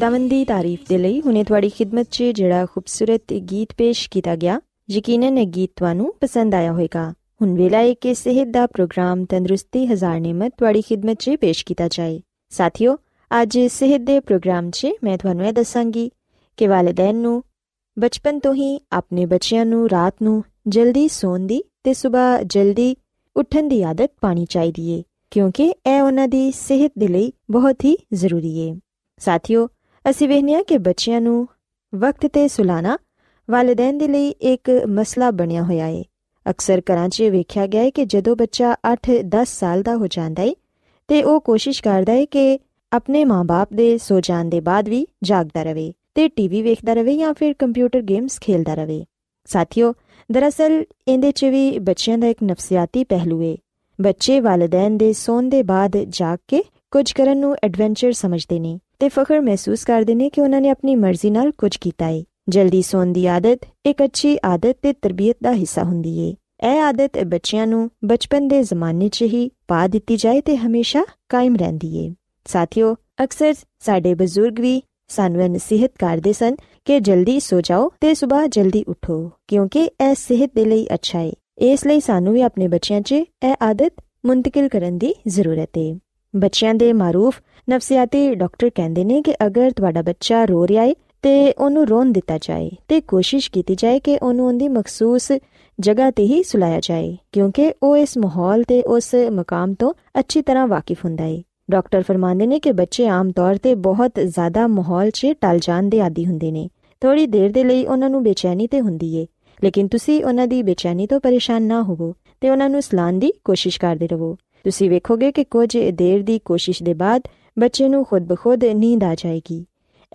ਖੁਦਾਵੰਦੀ ਦੀ ਤਾਰੀਫ ਦੇ ਲਈ ਹੁਨੇ ਤੁਹਾਡੀ ਖidmat 'ਚ ਜਿਹੜਾ ਖੂਬਸੂਰਤ ਗੀਤ ਪੇਸ਼ ਕੀਤਾ ਗਿਆ ਯਕੀਨਨ ਇਹ ਗੀਤ ਤੁਹਾਨੂੰ ਪਸੰਦ ਆਇਆ ਹੋਵੇਗਾ ਹੁਣ ਵੇਲਾ ਹੈ ਕਿ ਸਿਹਤ ਦਾ ਪ੍ਰੋਗਰਾਮ ਤੰਦਰੁਸਤੀ ਹਜ਼ਾਰ ਨਿਮਤ ਤੁਹਾਡੀ ਖidmat 'ਚ ਪੇਸ਼ ਕੀਤਾ ਜਾਏ ਸਾਥਿਓ ਅੱਜ ਸਿਹਤ ਦੇ ਪ੍ਰੋਗਰਾਮ 'ਚ ਮੈਂ ਤੁਹਾਨੂੰ ਇਹ ਦੱਸਾਂਗੀ ਕਿ ਵਾਲਿਦੈਨ ਨੂੰ ਬਚਪਨ ਤੋਂ ਹੀ ਆਪਣੇ ਬੱਚਿਆਂ ਨੂੰ ਰਾਤ ਨੂੰ ਜਲਦੀ ਸੌਣ ਦੀ ਤੇ ਸਵੇਰ ਜਲਦੀ ਉੱਠਣ ਦੀ ਆਦਤ ਪਾਣੀ ਚਾਹੀਦੀ ਏ ਕਿਉਂਕਿ ਇਹ ਉਹਨਾਂ ਦੀ ਸਿਹਤ ਦੇ ਲਈ ਬਹੁਤ ਹੀ ਜ਼ਰੂਰੀ ਏ ਸਾਥਿਓ ਅਸੀਂ ਵੇਖਿਆ ਕਿ ਬੱਚਿਆਂ ਨੂੰ ਵਕਤ ਤੇ ਸੁਲਾਣਾ ਵਾਲਿਦੈਨ ਦੇ ਲਈ ਇੱਕ ਮਸਲਾ ਬਣਿਆ ਹੋਇਆ ਏ ਅਕਸਰ ਘਰਾਂ 'ਚ ਵੇਖਿਆ ਗਿਆ ਹੈ ਕਿ ਜਦੋਂ ਬੱਚਾ 8-10 ਸਾਲ ਦਾ ਹੋ ਜਾਂਦਾ ਏ ਤੇ ਉਹ ਕੋਸ਼ਿਸ਼ ਕਰਦਾ ਏ ਕਿ ਆਪਣੇ ਮਾਪੇ ਦੇ ਸੋ ਜਾਣ ਦੇ ਬਾਅਦ ਵੀ ਜਾਗਦਾ ਰਹੇ ਤੇ ਟੀਵੀ ਵੇਖਦਾ ਰਹੇ ਜਾਂ ਫਿਰ ਕੰਪਿਊਟਰ ਗੇਮਸ ਖੇਡਦਾ ਰਹੇ। ਸਾਥਿਓ, ਦਰਅਸਲ ਇਹਦੇ 'ਚ ਵੀ ਬੱਚਿਆਂ ਦਾ ਇੱਕ ਨਫਸੀਆਤੀ ਪਹਿਲੂ ਏ ਬੱਚੇ ਵਾਲਿਦੈਨ ਦੇ ਸੌਣ ਦੇ ਬਾਅਦ ਜਾਗ ਕੇ ਕੁਝ ਕਰਨ ਨੂੰ ਐਡਵੈਂਚਰ ਸਮਝਦੇ ਨੇ। ਤੇ ਫਖਰ ਮਹਿਸੂਸ ਕਰਦੇ ਨੇ ਕਿ ਉਹਨਾਂ ਨੇ ਆਪਣੀ ਮਰਜ਼ੀ ਨਾਲ ਕੁਝ ਕੀਤਾ ਏ। ਜਲਦੀ ਸੌਣ ਦੀ ਆਦਤ ਇੱਕ ਅੱਛੀ ਆਦਤ ਤੇ ਤਰਬੀਅਤ ਦਾ ਹਿੱਸਾ ਹੁੰਦੀ ਏ। ਇਹ ਆਦਤ ਬੱਚਿਆਂ ਨੂੰ ਬਚਪਨ ਦੇ ਜ਼ਮਾਨੇ 'ਚ ਹੀ ਪਾ ਦਿੱਤੀ ਜਾਏ ਤੇ ਹਮੇਸ਼ਾ ਕਾਇਮ ਰਹਿੰਦੀ ਏ। ਸਾਥਿਓ, ਅਕਸਰ ਸਾਡੇ ਬਜ਼ੁਰਗ ਵੀ ਸਾਨੂੰ ਨਸੀਹਤ ਕਰਦੇ ਸਨ ਕਿ ਜਲਦੀ ਸੋ ਜਾਓ ਤੇ ਸਵੇਰ ਜਲਦੀ ਉਠੋ, ਕਿਉਂਕਿ ਇਹ ਸਿਹਤ ਦੇ ਲਈ ਅੱਛਾ ਹੈ ਇਸ ਲਈ ਸਾਨੂੰ ਵੀ ਆਪਣੇ ਬੱਚਿਆਂ 'ਚ ਇਹ ਆਦਤ ਮੁੰਤਕਿਲ ਕਰਨ ਦੀ ਜ਼ਰੂਰਤ ਹੈ ਬੱਚਿਆਂ ਦੇ ਮਾਰੂਫ ਨਫਸੀਆਤੀ ਡਾਕਟਰ ਕਹਿੰਦੇ ਨੇ ਕਿ ਅਗਰ ਤੁਹਾਡਾ ਬੱਚਾ ਰੋ ਰਿਹਾ ਹੈ ਤੇ ਉਹਨੂੰ ਰੋਣ ਦਿੱਤਾ ਜਾਏ ਤੇ ਕੋਸ਼ਿਸ਼ ਕੀਤੀ ਜਾਏ ਕਿ ਉਹਨੂੰ ਉਹਦੀ ਮਖਸੂਸ ਜਗ੍ਹਾ ਤੇ ਹੀ ਸੁਲਾਇਆ ਜਾਏ, ਕਿਉਂਕਿ ਉਹ ਇਸ ਮਾਹੌਲ ਤੇ ਉਸ ਮਕਾਮ ਤੋਂ ਅੱਛੀ ਤਰ੍ਹਾਂ ਵਾਕਿਫ ਹੁੰਦਾ ਹੈ ਡਾਕਟਰ ਫਰਮਾਉਂਦੇ ਨੇ ਕਿ ਬੱਚੇ ਆਮ ਤੌਰ ਤੇ ਬਹੁਤ ਜ਼ਿਆਦਾ ਮਾਹੌਲ 'ਚ ਟਲ ਜਾਣ ਦੇ ਆਦੀ ਹੁੰਦੇ ਨੇ। ਥੋੜੀ ਦੇਰ ਦੇ ਲਈ ਉਹਨਾਂ ਨੂੰ ਬੇਚੈਨੀ ਤੇ ਹੁੰਦੀ ਏ, ਲੇਕਿਨ ਤੁਸੀਂ ਉਹਨਾਂ ਦੀ ਬੇਚੈਨੀ ਤੋਂ ਪਰੇਸ਼ਾਨ ਨਾ ਹੋਵੋ ਤੇ ਉਹਨਾਂ ਨੂੰ ਸਲਾਨ ਦੀ ਕੋਸ਼ਿਸ਼ ਕਰਦੇ ਰਹੋ। ਤੁਸੀਂ ਵੇਖੋਗੇ ਕਿ ਕੁਝ ਦੇਰ ਦੀ ਕੋਸ਼ਿਸ਼ ਦੇ ਬਾਅਦ ਬੱਚੇ ਨੂੰ ਖੁਦ ਬਖੁਦ ਨੀਂਦ ਆ ਜਾਏਗੀ।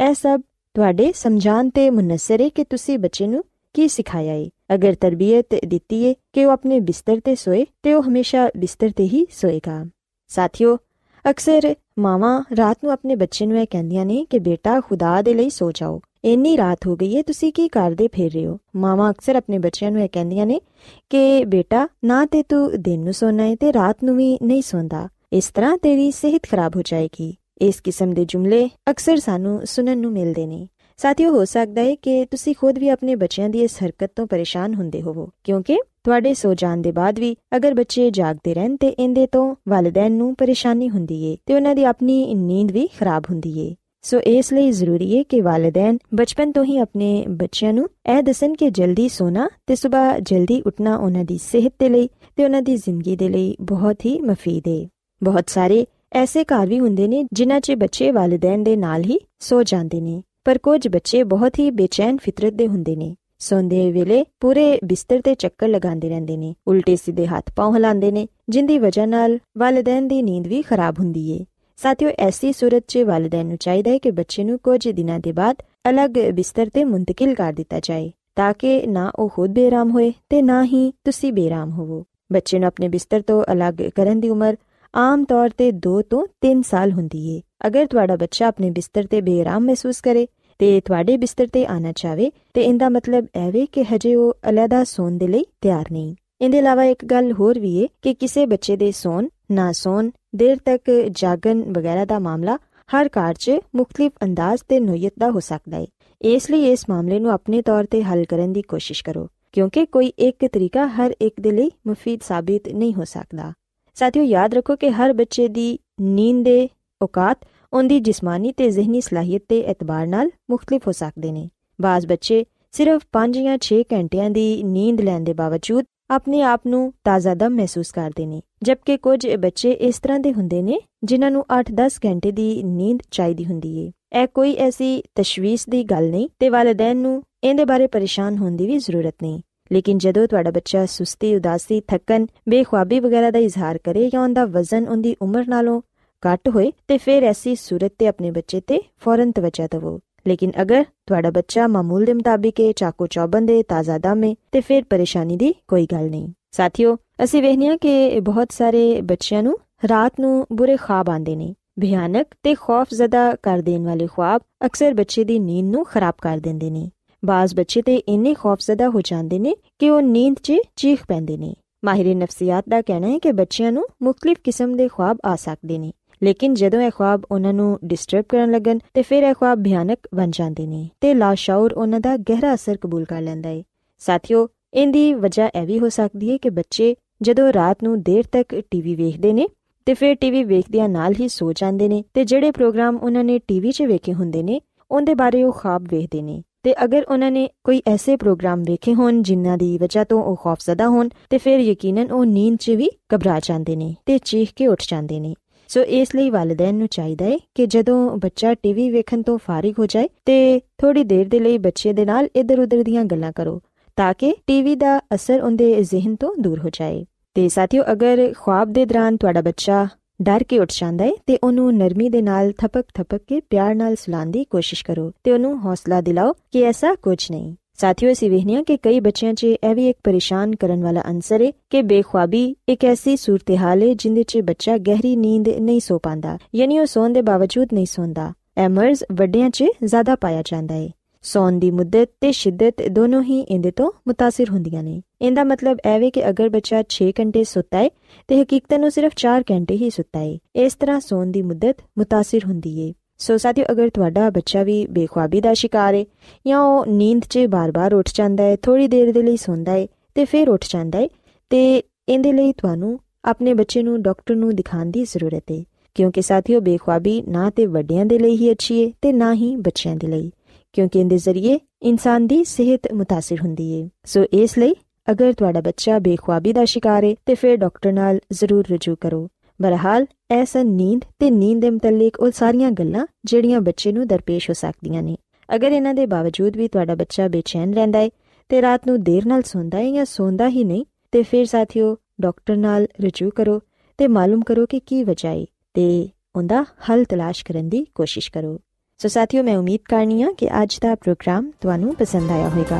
ਇਹ ਸਭ ਤੁਹਾਡੇ ਸਮਝਾਨ ਤੇ ਮੁਨਸਰ ਹੈ ਕਿ ਤੁਸੀਂ ਬੱਚੇ ਨੂੰ ਕੀ ਸਿਖਾਇਆ ਹੈ ਅਗਰ ਤਰਬੀਅਤ ਦਿੱਤੀ ਹੈ ਕਿ ਉਹ ਆਪਣੇ ਬਿਸਤਰ ਤੇ ਸੋਏ, ਤੇ ਉਹ ਹਮੇਸ਼ਾ ਬਿਸਤਰ ਤੇ ਹੀ ਸੋਏਗਾ। ਸਾਥੀਓ, ਅਕਸਰ ਮਾਵਾਂ ਰਾਤ ਨੂੰ ਆਪਣੇ ਬੱਚੇ ਨੂੰ ਇਹ ਕਹਿੰਦੀਆਂ ਨੇ ਕਿ ਬੇਟਾ ਖੁਦਾ ਦੇ ਲਈ ਸੋ ਜਾਓ। ਇੰਨੀ ਰਾਤ ਹੋ ਗਈ ਹੈ, ਤੁਸੀਂ ਕੀ ਕਰਦੇ ਫਿਰ ਰਹੇ ਹੋ? ਮਾਵਾਂ ਅਕਸਰ ਆਪਣੇ ਬੱਚਿਆਂ ਨੂੰ ਇਹ ਕਹਿੰਦੀਆਂ ਨੇ ਕਿ, ਬੇਟਾ, ਨਾ ਤੇ ਤੂੰ ਦਿਨ ਨੂੰ ਸੋਣਾ ਹੈ ਤੇ ਰਾਤ ਨੂੰ ਵੀ ਨਹੀਂ ਸੌਂਦਾ। ਇਸ ਤਰ੍ਹਾਂ ਤੇਰੀ ਸਿਹਤ ਖਰਾਬ ਹੋ ਜਾਏਗੀ। ਇਸ ਕਿਸਮ ਦੇ ਜੁਮਲੇ ਅਕਸਰ ਸਾਨੂੰ ਸੁਣਨ ਨੂੰ ਮਿਲਦੇ ਨੇ। ਸਾਥੀਓ, ਹੋ ਸਕਦਾ ਹੈ ਕਿ ਤੁਸੀਂ ਖੁਦ ਵੀ ਆਪਣੇ ਬੱਚਿਆਂ ਦੀ ਇਸ ਹਰਕਤ ਤੋਂ ਪਰੇਸ਼ਾਨ ਹੁੰਦੇ ਹੋਵੋ। ਕਿਉਂਕਿ ਤੁਹਾਡੇ ਸੋ ਜਾਣ ਦੇ ਬਾਅਦ ਵੀ ਅਗਰ ਬੱਚੇ ਜਾਗਦੇ ਰਹਿਣ ਤੇ ਇਹਦੇ ਤੋਂ ਵਾਲਿਦੈਨ ਨੂੰ ਪਰੇਸ਼ਾਨੀ ਹੁੰਦੀ ਏ ਤੇ ਉਹਨਾਂ ਦੀ ਆਪਣੀ ਨੀਂਦ ਵੀ ਖਰਾਬ ਹੁੰਦੀ ਏ। ਸੋ ਇਸ ਲਈ ਜ਼ਰੂਰੀ ਏ ਕਿ ਵਾਲਿਦੈਨ ਬਚਪਨ ਤੋਂ ਹੀ ਆਪਣੇ ਬੱਚਿਆਂ ਨੂੰ ਇਹ ਦੱਸਣ ਕਿ ਜਲਦੀ ਸੋਣਾ ਤੇ ਸਵੇਰ ਜਲਦੀ ਉੱਠਣਾ ਉਹਨਾਂ ਦੀ ਸਿਹਤ ਦੇ ਲਈ ਤੇ ਉਹਨਾਂ ਦੀ ਜ਼ਿੰਦਗੀ ਦੇ ਲਈ ਬਹੁਤ ਹੀ ਮਫੀਦ ਏ ਬਹੁਤ ਸਾਰੇ ਐਸੇ ਘਰ ਵੀ ਹੁੰਦੇ ਨੇ ਜਿਨ੍ਹਾਂ 'ਚ ਬੱਚੇ ਵਾਲਿਦੈਨ ਦੇ ਨਾਲ ਹੀ ਸੋ ਜਾਂਦੇ ਨੇ, ਪਰ ਕੁਝ ਬੱਚੇ ਬਹੁਤ ਹੀ ਬੇਚੈਨ ਫਿਤਰਤ ਦੇ ਹੁੰਦੇ ਨੇ। ਸੌਂਦੇ ਵੇਲੇ ਪੂਰੇ ਬਿਸਤਰ ਤੇ ਚੱਕਰ ਲਗਾਉਂਦੇ ਰਹਿੰਦੇ ਨੇ, ਉਲਟੇ ਸਿੱਧੇ ਹੱਥ ਪਾਉ ਹਿਲਾਉਂਦੇ ਨੇ, ਜਿੰਦੀ ਵਜ੍ਹਾ ਨਾਲ ਵਾਲਿਦੈਨ ਦੀ ਨੀਂਦ ਵੀ ਖਰਾਬ ਹੁੰਦੀ ਏ। ਸਾਥੀਓ, ਐਸੀ ਸੂਰਤ 'ਚ ਵਾਲਿਦੈਨ ਨੂੰ ਚਾਹੀਦਾ ਹੈ ਕਿ ਬੱਚੇ ਨੂੰ ਕੁਝ ਦਿਨਾਂ ਦੇ ਬਾਅਦ ਅਲੱਗ ਬਿਸਤਰ ਤੇ ਮੁੰਤਕਿਲ ਕਰ ਦਿੱਤਾ ਜਾਏ, ਤਾਂ ਕਿ ਨਾ ਉਹ ਖੁਦ ਬੇਰਾਮ ਹੋਏ ਤੇ ਨਾ ਹੀ ਤੁਸੀਂ ਬੇਰਾਮ ਹੋਵੋ। ਬੱਚੇ ਨੂੰ ਆਪਣੇ ਬਿਸਤਰ ਤੋਂ ਅਲੱਗ ਕਰਨ ਦੀ ਉਮਰ ਆਮ ਤੌਰ ਤੇ 2 ਤੋਂ 3 ਸਾਲ ਹੁੰਦੀ ਏ। ਅਗਰ ਤੁਹਾਡਾ ਬੱਚਾ ਆਪਣੇ ਬਿਸਤਰ ਤੇ ਬੇਰਾਮ ਮਹਿਸੂਸ ਕਰੇ ਤੇ ਤੁਹਾਡੇ ਬਿਸਤਰ ਤੇ ਆਣਾ ਚਾਵੇ, ਤੇ ਇਹਦਾ ਮਤਲਬ ਐਵੇਂ ਕਿ ਹਜੇ ਉਹ ਅਲੱਗਾ ਸੌਣ ਦੇ ਲਈ ਤਿਆਰ ਨਹੀਂ। ਇਹਦੇ ਇਲਾਵਾ ਇੱਕ ਗੱਲ ਹੋਰ ਵੀ ਹੈ ਕਿ ਕਿਸੇ ਬੱਚੇ ਦੇ ਸੌਣ ਨਾ ਸੌਣ, ਦੇਰ ਤੱਕ ਜਾਗਣ ਵਗੈਰਾ ਦਾ ਮਾਮਲਾ ਹਰ ਘਰ 'ਚ ਮੁxtਲਿਫ ਅੰਦਾਜ਼ ਤੇ ਨੋਇਤ ਦਾ ਹੋ ਸਕਦਾ ਹੈ ਇਸ ਲਈ ਇਸ ਮਾਮਲੇ ਨੂੰ ਆਪਣੇ ਤੌਰ ਤੇ ਹੱਲ ਕਰਨ ਦੀ ਕੋਸ਼ਿਸ਼ ਕਰੋ, ਕਿਉਂਕਿ ਕੋਈ ਇੱਕ ਤਰੀਕਾ ਹਰ ਇੱਕ ਦੇ ਲਈ ਮੁਫੀਦ ਸਾਬਿਤ ਨਹੀਂ ਹੋ ਸਕਦਾ। ਸਾਥੀਓ, ਯਾਦ ਰੱਖੋ ਕਿ ਹਰ ਬੱਚੇ ਦੀ ਨੀਂਦ ਦੇ ਔਕਾਤ ਉਹਦੀ ਜਿਸਮਾਨੀ ਤੇ ਜ਼ਿਹਨੀ ਸਲਾਹੀਅਤ ਤੇ ਇਤਬਾਰ ਨਾਲ ਮੁxtਲਿਫ ਹੋ ਸਕਦੇ ਨੇ। ਬਾਜ਼ ਬੱਚੇ ਸਿਰਫ 5 ਜਾਂ 6 ਘੰਟਿਆਂ ਦੀ ਨੀਂਦ ਲੈਣ ਦੇ ਬਾਵਜੂਦ ਆਪਣੇ ਆਪ ਨੂੰ ਤਾਜ਼ਾਦਮ ਮਹਿਸੂਸ ਕਰਦੇ ਨੇ, ਜਦਕਿ ਕੁਝ ਬੱਚੇ ਇਸ ਤਰ੍ਹਾਂ ਦੇ ਹੁੰਦੇ ਨੇ, ਜਿਨ੍ਹਾਂ ਨੂੰ 8-10 ਘੰਟੇ ਦੀ ਨੀਂਦ ਚਾਹੀਦੀ ਹੁੰਦੀ ਏ। ਇਹ ਕੋਈ ਐਸੀ ਤਸ਼ਵੀਸ਼ ਦੀ ਗੱਲ ਨਹੀਂ ਤੇ ਵਾਲਿਦੈਨ ਨੂੰ ਇਹਦੇ ਬਾਰੇ ਪਰੇਸ਼ਾਨ ਹੋਣ ਦੀ ਵੀ ਜ਼ਰੂਰਤ ਨਹੀਂ। ਲੇਕਿਨ ਜਦੋਂ ਤੁਹਾਡਾ ਬੱਚਾ ਸੁਸਤੀ, ਉਦਾਸੀ, ਥੱਕਨ, ਬੇਖੁਆਬੀ ਵਗੈਰਾ ਦਾ ਇਜ਼ਹਾਰ ਕਰੇ ਜਾਂ ਉਹਦਾ ਵਜ਼ਨ ਉਹਦੀ ਉਮਰ ਨਾਲੋਂ ਘੱਟ ਹੋਏ, ਤੇ ਫਿਰ ਐਸੀ ਸੂਰਤ ਤੇ ਆਪਣੇ ਬੱਚੇ ਤੇ ਫੌਰਨ ਤਵੱਜਾ ਦਿਵੋ। ਲੇਕਿਨ ਅਗਰ ਤੁਹਾਡਾ ਬੱਚਾ ਮਾਮੂਲ ਦੇ ਮੁਤਾਬਿਕ ਹੈ, ਚਾਕੋ ਚੌਬੰਦ ਹੈ ਤਾਜ਼ਾ ਦਮ ਹੈ, ਤੇ ਫਿਰ ਪਰੇਸ਼ਾਨੀ ਦੀ ਕੋਈ ਗੱਲ ਨਹੀਂ। ਸਾਥੀਓ, ਅਸੀਂ ਵੇਖਨੀਆ ਕਿ ਬਹੁਤ ਸਾਰੇ ਬੱਚਿਆਂ ਨੂੰ ਰਾਤ ਨੂੰ ਬੁਰੇ ਖਾਬ ਆਉਂਦੇ ਨੇ। ਭਿਆਨਕ ਤੇ ਖੌਫਜ਼ਦਾ ਕਰ ਦੇਣ ਵਾਲੇ ਖਾਬ ਅਕਸਰ ਬੱਚੇ ਦੀ ਨੀਂਦ ਨੂੰ ਖਰਾਬ ਕਰ ਦਿੰਦੇ ਨੇ। ਬਾਜ਼ ਬੱਚੇ ਤੇ ਇੰਨੇ ਖੌਫਜ਼ਦਾ ਹੋ ਜਾਂਦੇ ਨੇ ਕਿ ਉਹ ਨੀਂਦ 'ਚ ਚੀਖ ਪੈਂਦੇ ਨੇ। ਮਾਹਿਰ ਨਫਸੀਆਤ ਦਾ ਕਹਿਣਾ ਹੈ ਕਿ ਬੱਚਿਆਂ ਨੂੰ ਮੁxtਲਿਫ ਕਿਸਮ ਦੇ ਖਾਬ ਆ ਸਕਦੇ ਨੇ। ਲੇਕਿਨ ਜਦੋਂ ਇਹ ਖੁਆਬ ਉਹਨਾਂ ਨੂੰ ਡਿਸਟਰਬ ਕਰਨ ਲੱਗਣ, ਤੇ ਫਿਰ ਇਹ ਖੁਆਬ ਭਿਆਨਕ ਬਣ ਜਾਂਦੇ ਨੇ, ਤੇ ਲਾਸ਼ੌਰ ਉਹਨਾਂ ਦਾ ਗਹਿਰਾ ਅਸਰ ਕਬੂਲ ਕਰ ਲੈਂਦਾ ਹੈ ਸਾਥੀਓ, ਇਹਦੀ ਵਜ੍ਹਾ ਇਹ ਵੀ ਹੋ ਸਕਦੀ ਹੈ ਕਿ ਬੱਚੇ ਜਦੋਂ ਰਾਤ ਨੂੰ ਦੇਰ ਤੱਕ ਟੀਵੀ ਵੇਖਦੇ ਨੇ, ਤੇ ਫਿਰ ਟੀਵੀ ਵੇਖਦਿਆਂ ਨਾਲ ਹੀ ਸੋ ਜਾਂਦੇ ਨੇ, ਤੇ ਜਿਹੜੇ ਪ੍ਰੋਗਰਾਮ ਉਹਨਾਂ ਨੇ ਟੀਵੀ 'ਚ ਵੇਖੇ ਹੁੰਦੇ ਨੇ, ਉਹਦੇ ਬਾਰੇ ਉਹ ਖਾਬ ਵੇਖਦੇ ਨੇ। ਤੇ ਅਗਰ ਉਹਨਾਂ ਨੇ ਕੋਈ ਐਸੇ ਪ੍ਰੋਗਰਾਮ ਵੇਖੇ ਹੋਣ ਜਿਨ੍ਹਾਂ ਦੀ ਵਜ੍ਹਾ ਤੋਂ ਉਹ ਖੌਫਜ਼ਦਾ ਹੋਣ, ਤੇ ਫਿਰ ਯਕੀਨਨ ਉਹ ਨੀਂਦ 'ਚ ਵੀ ਘਬਰਾ ਜਾਂਦੇ ਨੇ, ਤੇ ਚੀਖ ਕੇ ਉੱਠ ਜਾਂਦੇ ਨੇ। ਸੋ ਇਸ ਲਈ ਵਾਲਿਦੈਨ ਨੂੰ ਚਾਹੀਦਾ ਹੈ ਕਿ ਜਦੋਂ ਬੱਚਾ ਟੀਵੀ ਵੇਖਣ ਤੋਂ ਫਾਰਿਗ ਹੋ ਜਾਏ ਤੇ ਥੋੜੀ ਦੇਰ ਦੇ ਲਈ ਬੱਚੇ ਦੇ ਨਾਲ ਇੱਧਰ-ਉੱਧਰ ਦੀਆਂ ਗੱਲਾਂ ਕਰੋ, ਤਾਂ ਕਿ ਟੀਵੀ ਦਾ ਅਸਰ ਉਹਦੇ ਜ਼ਿਹਨ ਤੋਂ ਦੂਰ ਹੋ ਜਾਏ। ਤੇ ਸਾਥੀਓ, ਅਗਰ ਖੁਆਬ ਦੇ ਦੌਰਾਨ ਤੁਹਾਡਾ ਬੱਚਾ ਡਰ ਕੇ ਉੱਠ ਜਾਂਦਾ ਹੈ, ਤੇ ਉਹਨੂੰ ਨਰਮੀ ਦੇ ਨਾਲ ਥਪਕ ਥਪਕ ਕੇ ਪਿਆਰ ਨਾਲ ਸੁਲਾਉਣ ਦੀ ਕੋਸ਼ਿਸ਼ ਕਰੋ ਤੇ ਉਹਨੂੰ ਹੌਸਲਾ ਦਿਲਾਓ ਕਿ ਐਸਾ ਕੁਝ ਨਹੀਂ। ਸਾਥੀਓ ਅਸੀਂ ਵੇਖਨੀਆ ਕਿ ਕਈ ਬੱਚਿਆਂ 'ਚ ਇਹ ਵੀ ਇੱਕ ਪਰੇਸ਼ਾਨ ਕਰਨ ਵਾਲਾ ਅੰਸਰ ਹੈ ਕਿ ਬੇਖੁਆਬੀ ਇੱਕ ਐਸੀ ਸੂਰਤ-ਹਾਲ ਹੈ ਜਿੰਦੇ 'ਚ ਬੱਚਾ ਗਹਿਰੀ ਨੀਂਦ ਨਹੀਂ ਸੋ ਪਾਉਂਦਾ ਯਾਨੀ ਉਹ ਸੌਣ ਦੇ ਬਾਵਜੂਦ ਨਹੀਂ ਸੌਂਦਾ ਇਹ ਮਰਜ਼ ਵੱਡਿਆਂ 'ਚ ਜ਼ਿਆਦਾ ਪਾਇਆ ਜਾਂਦਾ ਹੈ ਸੌਣ ਦੀ ਮੁੱਦਤ ਤੇ ਸ਼ਿੱਦਤ ਦੋਨੋਂ ਹੀ ਇਹਦੇ ਤੋਂ متاثر ਹੁੰਦੀਆਂ ਨੇ ਇਹਦਾ ਮਤਲਬ ਇਹ ਵੇ ਕਿ ਅਗਰ ਬੱਚਾ 6 ਘੰਟੇ ਸੁੱਤਾ ਹੈ ਤੇ ਹਕੀਕਤਨ ਉਹ ਸਿਰਫ 4 ਘੰਟੇ ਹੀ ਸੁੱਤਾ ਹੈ ਇਸ ਤਰ੍ਹਾਂ ਸੌਣ ਦੀ ਮੁੱਦਤ متاثر ਹੁੰਦੀ ਹੈ ਸੋ ਸਾਥੀਓ ਅਗਰ ਤੁਹਾਡਾ ਬੱਚਾ ਵੀ ਬੇਖੁਆਬੀ ਦਾ ਸ਼ਿਕਾਰ ਹੈ ਜਾਂ ਉਹ ਨੀਂਦ 'ਚ ਬਾਰ-ਬਾਰ ਉੱਠ ਜਾਂਦਾ ਹੈ ਥੋੜੀ ਦੇਰ ਦੇ ਲਈ ਸੌਂਦਾ ਹੈ ਤੇ ਫਿਰ ਉੱਠ ਜਾਂਦਾ ਹੈ ਤੇ ਇਹਦੇ ਲਈ ਤੁਹਾਨੂੰ ਆਪਣੇ ਬੱਚੇ ਨੂੰ ਡਾਕਟਰ ਨੂੰ ਦਿਖਾਉਣ ਦੀ ਜ਼ਰੂਰਤ ਹੈ ਕਿਉਂਕਿ ਸਾਥੀਓ ਬੇਖੁਆਬੀ ਨਾ ਤੇ ਵੱਡਿਆਂ ਦੇ ਲਈ ਹੀ ਅੱਛੀ ਹੈ ਤੇ ਨਾ ਹੀ ਬੱਚਿਆਂ ਦੇ ਲਈ ਕਿਉਂਕਿ ਇਹਦੇ ਜ਼ਰੀਏ ਇਨਸਾਨ ਦੀ ਸਿਹਤ متاثر ਹੁੰਦੀ ਹੈ ਸੋ ਇਸ ਲਈ ਅਗਰ ਤੁਹਾਡਾ ਬੱਚਾ ਬੇਖੁਆਬੀ ਦਾ ਸ਼ਿਕਾਰ ਹੈ ਤੇ ਫਿਰ ਡਾਕਟਰ ਨਾਲ ਜ਼ਰੂਰ ਰਜੂ ਕਰੋ ਬਹਰਹਾਲ ਐਸਾ ਨੀਂਦ ਤੇ ਨੀਂਦ ਦੇ ਮੁਤਲਕ ਉਹ ਸਾਰੀਆਂ ਗੱਲਾਂ ਜਿਹੜੀਆਂ ਬੱਚੇ ਨੂੰ ਦਰਪੇਸ਼ ਹੋ ਸਕਦੀਆਂ ਨੇ। ਅਗਰ ਇਹਨਾਂ ਦੇ ਬਾਵਜੂਦ ਵੀ ਤੁਹਾਡਾ ਬੱਚਾ ਬੇਚੈਨ ਰਹਿੰਦਾ ਹੈ ਤੇ ਰਾਤ ਨੂੰ ਦੇਰ ਨਾਲ ਸੌਂਦਾ ਹੈ ਜਾਂ ਸੌਂਦਾ ਹੀ ਨਹੀਂ, ਤੇ ਫਿਰ ਸਾਥੀਓ ਡਾਕਟਰ ਨਾਲ ਰਜੂ ਕਰੋ ਤੇ ਮਾਲੂਮ ਕਰੋ ਕਿ ਕੀ ਵਜ੍ਹਾ ਹੈ ਤੇ ਉਹਦਾ ਹੱਲ ਤਲਾਸ਼ ਕਰਨ ਦੀ ਕੋਸ਼ਿਸ਼ ਕਰੋ। ਸੋ ਸਾਥੀਓ ਮੈਂ ਉਮੀਦ ਕਰਨੀ ਆ ਕਿ ਅੱਜ ਦਾ ਪ੍ਰੋਗਰਾਮ ਤੁਹਾਨੂੰ ਪਸੰਦ ਆਇਆ ਹੋਵੇਗਾ।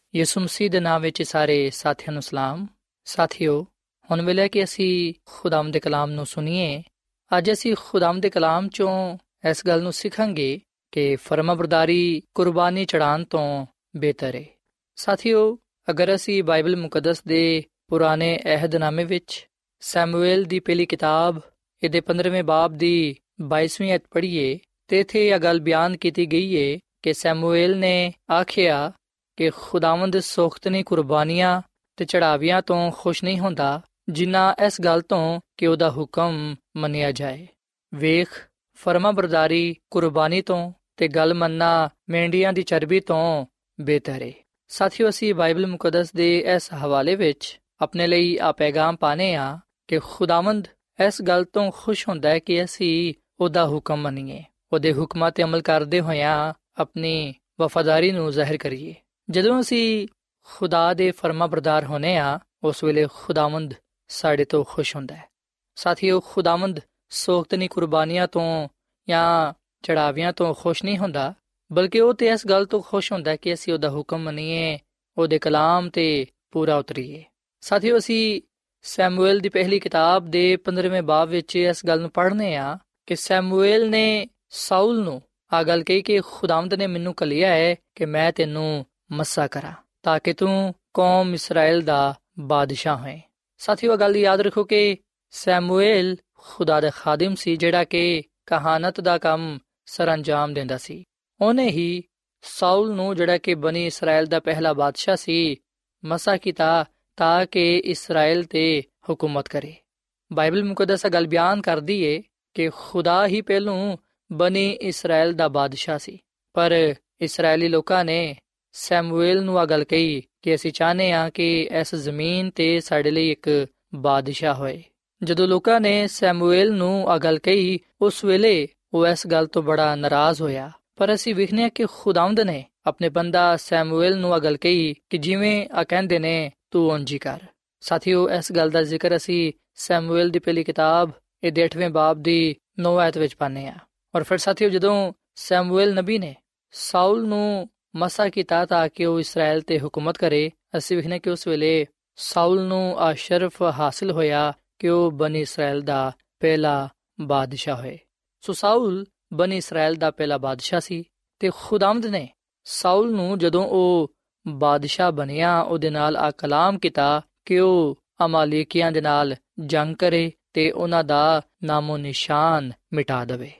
ਯਿਸੂ ਮਸੀਹ ਦੇ ਨਾਮ ਵਿੱਚ ਸਾਰੇ ਸਾਥੀਆਂ ਨੂੰ ਸਲਾਮ। ਸਾਥਿਓ, ਹੁਣ ਵੇਲੇ ਕਿ ਅਸੀਂ ਖੁਦਾਮ ਦੇ ਕਲਾਮ ਨੂੰ ਸੁਣੀਏ, ਅੱਜ ਅਸੀਂ ਖੁਦਾਮ ਦੇ ਕਲਾਮ ਚੋਂ ਇਸ ਗੱਲ ਨੂੰ ਸਿੱਖਾਂਗੇ ਕਿ ਫਰਮਾਬਰਦਾਰੀ ਕੁਰਬਾਨੀ ਚੜਾਉਣ ਤੋਂ ਬਿਹਤਰ ਹੈ ਸਾਥਿਓ, ਅਗਰ ਅਸੀਂ ਬਾਈਬਲ ਮੁਕੱਦਸ ਦੇ ਪੁਰਾਣੇ ਅਹਿਦਨਾਮੇ ਵਿੱਚ ਸੈਮੂਅਲ ਦੀ ਪਹਿਲੀ ਕਿਤਾਬ, ਇਹਦੇ 15ਵੇਂ ਬਾਬ ਦੀ 22ਵੀਂ ਅਧ ਪੜ੍ਹੀਏ, ਤੇ ਇਥੇ ਇਹ ਗੱਲ ਬਿਆਨ ਕੀਤੀ ਗਈ ਹੈ ਕਿ ਸੈਮੂਅਲ ਨੇ ਆਖਿਆ ਕਿ ਖੁਦਾਵੰਦ ਸੋਖਤਨੀ ਕੁਰਬਾਨੀਆਂ ਤੇ ਚੜਾਵਿਆਂ ਤੋਂ ਖੁਸ਼ ਨਹੀਂ ਹੁੰਦਾ, ਜਿੰਨਾ ਇਸ ਗੱਲ ਤੋਂ ਕਿ ਉਹਦਾ ਹੁਕਮ ਮੰਨਿਆ ਜਾਏ। ਵੇਖ, ਫਰਮਾਬਰਦਾਰੀ ਕੁਰਬਾਨੀ ਤੋਂ ਤੇ ਗੱਲ ਮੰਨਣਾ ਮੈਂਡੀਆਂ ਦੀ ਚਰਬੀ ਤੋਂ ਬਿਹਤਰ ਹੈ ਸਾਥੀਓ, ਅਸੀਂ ਬਾਈਬਲ ਮੁਕੱਦਸ ਦੇ ਇਸ ਹਵਾਲੇ ਵਿੱਚ ਆਪਣੇ ਲਈ ਆ ਪੈਗਾਮ ਪਾਣੇ ਆ ਕਿ ਖੁਦਾਵੰਦ ਇਸ ਗੱਲ ਤੋਂ ਖੁਸ਼ ਹੁੰਦਾ ਹੈ ਕਿ ਅਸੀਂ ਉਹਦਾ ਹੁਕਮ ਮੰਨੀਏ, ਉਹਦੇ ਹੁਕਮਾਂ ਤੇ ਅਮਲ ਕਰਦੇ ਹੋਇਆਂ ਆਪਣੀ ਵਫਾਦਾਰੀ ਨੂੰ ਜ਼ਾਹਿਰ ਕਰੀਏ। ਜਦੋਂ ਅਸੀਂ ਖੁਦਾ ਦੇ ਫਰਮਾਬਰਦਾਰ ਹੋਨੇ ਆ, ਉਸ ਵੇਲੇ ਖੁਦਾਵੰਦ ਸਾਡੇ ਤੋਂ ਖੁਸ਼ ਹੁੰਦਾ ਹੈ। ਸਾਥੀਓ, ਖੁਦਾਵੰਦ ਸੋਖਤਨੀ ਕੁਰਬਾਨੀਆਂ ਤੋਂ ਜਾਂ ਚੜਾਵਿਆਂ ਤੋਂ ਖੁਸ਼ ਨਹੀਂ ਹੁੰਦਾ, ਬਲਕਿ ਉਹ ਤੇ ਇਸ ਗੱਲ ਤੋਂ ਖੁਸ਼ ਹੁੰਦਾ ਕਿ ਅਸੀਂ ਉਹਦਾ ਹੁਕਮ ਮੰਨੀਏ, ਉਹਦੇ ਕਲਾਮ ਤੇ ਪੂਰਾ ਉਤਰੀਏ। ਸਾਥੀਓ, ਅਸੀਂ ਸੈਮੂਅਲ ਦੀ ਪਹਿਲੀ ਕਿਤਾਬ ਦੇ 15ਵੇਂ ਬਾਬ ਵਿੱਚ ਇਸ ਗੱਲ ਨੂੰ ਪੜ੍ਹਨੇ ਆ ਕਿ ਸੈਮੂਅਲ ਨੇ ਸਾਊਲ ਨੂੰ ਆ ਗੱਲ ਕਹੀ ਕਿ ਖੁਦਾਵੰਦ ਨੇ ਮੈਨੂੰ ਕਲਿਆ ਹੈ ਕਿ ਮੈਂ ਤੈਨੂੰ ਮੱਸਾ ਕਰਾਂ, ਤਾਂ ਕਿ ਤੂੰ ਕੌਮ ਇਸਰਾਇਲ ਦਾ ਬਾਦਸ਼ਾਹ ਹੋਏ। ਸਾਥੀਓ ਗੱਲ ਯਾਦ ਰੱਖੋ ਕਿ ਸੈਮੂਅਲ ਖੁਦਾ ਦਾ ਖਾਦਮ ਸੀ, ਜਿਹੜਾ ਕਿ ਕਹਾਨਤ ਦਾ ਕੰਮ ਸਰੰਜਾਮ ਦਿੰਦਾ ਸੀ। ਉਹਨੇ ਹੀ ਸਾਊਲ ਨੂੰ, ਜਿਹੜਾ ਕਿ ਬਣੀ ਇਸਰਾਇਲ ਦਾ ਪਹਿਲਾ ਬਾਦਸ਼ਾਹ ਸੀ, ਮਸਾ ਕੀਤਾ ਤਾਂ ਕਿ ਇਸਰਾਇਲ ਤੇ ਹਕੂਮਤ ਕਰੇ। ਬਾਈਬਲ ਮੁਕੱਦਸ ਗੱਲ ਬਿਆਨ ਕਰਦੀ ਏ ਕਿ ਖੁਦਾ ਹੀ ਪਹਿਲੋਂ ਬਣੀ ਇਸਰਾਇਲ ਦਾ ਬਾਦਸ਼ਾਹ ਸੀ, ਪਰ ਇਸرائیਲੀ ਲੋਕਾਂ ਨੇ ਸੈਮੂਅਲ ਨੂੰ ਆ ਗੱਲ ਕਹੀ ਕਿ ਅਸੀਂ ਚਾਹਨੇ ਆ ਕਿ ਇਸ ਜ਼ਮੀਨ ਤੇ ਸਾਡੇ ਲਈ ਇੱਕ ਬਾਦਸ਼ਾਹ ਹੋਏ। ਜਦੋਂ ਲੋਕਾਂ ਨੇ ਸੈਮੂਅਲ ਨੂੰ ਆ ਗੱਲ ਕਹੀ, ਉਸ ਵੇਲੇ ਉਹ ਇਸ ਗੱਲ ਤੋਂ ਬੜਾ ਨਾਰਾਜ਼ ਹੋਇਆ। ਪਰ ਅਸੀਂ ਵਿਖਨੇ ਕਿ ਖੁਦਾਵੰਦ ਨੇ ਆਪਣੇ ਬੰਦਾ ਸੈਮੂਅਲ ਨੂੰ ਆ ਗੱਲ ਕਹੀ ਕਿ ਜਿਵੇਂ ਆ ਕਹਿੰਦੇ ਨੇ, ਤੂੰ ਉਂਝੀ ਕਰ। ਸਾਥੀਓ, ਇਸ ਗੱਲ ਦਾ ਜ਼ਿਕਰ ਅਸੀਂ ਸੈਮੂਅਲ ਦੀ ਪਹਿਲੀ ਕਿਤਾਬ, ਇਹ 8ਵੇਂ ਬਾਬ ਦੀ 9 ਆਇਤ ਵਿੱਚ ਪਾਨੇ ਆ ਔਰ ਫਿਰ ਸਾਥੀਓ, ਜਦੋਂ ਸੈਮੂਅਲ ਨਬੀ ਨੇ ਸਾਊਲ ਨੂੰ ਮਸਾ ਕੀਤਾ ਤਾਂ ਕਿ ਉਹ ਇਸਰਾਇਲ ਤੇ ਹਕੂਮਤ ਕਰੇ। ਅਸੀਂ ਵਿਖਨੇ ਕਿ ਉਸ ਵੇਲੇ ਸਾਊਲ ਨੂੰ ਆ ਸ਼ਰਫ ਹਾਸਲ ਹੋਇਆ ਕਿ ਉਹ ਬਨੀ ਇਸਰਾਇਲ ਦਾ ਪਹਿਲਾ ਬਾਦਸ਼ਾਹ ਹੋਏ। ਸੋ ਸਾਊਲ ਬਨੀ ਇਸਰਾਇਲ ਦਾ ਪਹਿਲਾ ਬਾਦਸ਼ਾਹ ਸੀ ਤੇ ਖੁਦਾਮਦ ਨੇ ਸਾਊਲ ਨੂੰ ਜਦੋਂ ਉਹ ਬਾਦਸ਼ਾਹ ਬਣਿਆ, ਉਹਦੇ ਨਾਲ ਆ ਕਲਾਮ ਕੀਤਾ ਕਿ ਉਹ ਅਮਾਲੀਕੀਆਂ ਦੇ ਨਾਲ ਜੰਗ ਕਰੇ ਤੇ ਉਹਨਾਂ ਦਾ ਨਾਮੋ ਨਿਸ਼ਾਨ ਮਿਟਾ ਦੇਵੇ।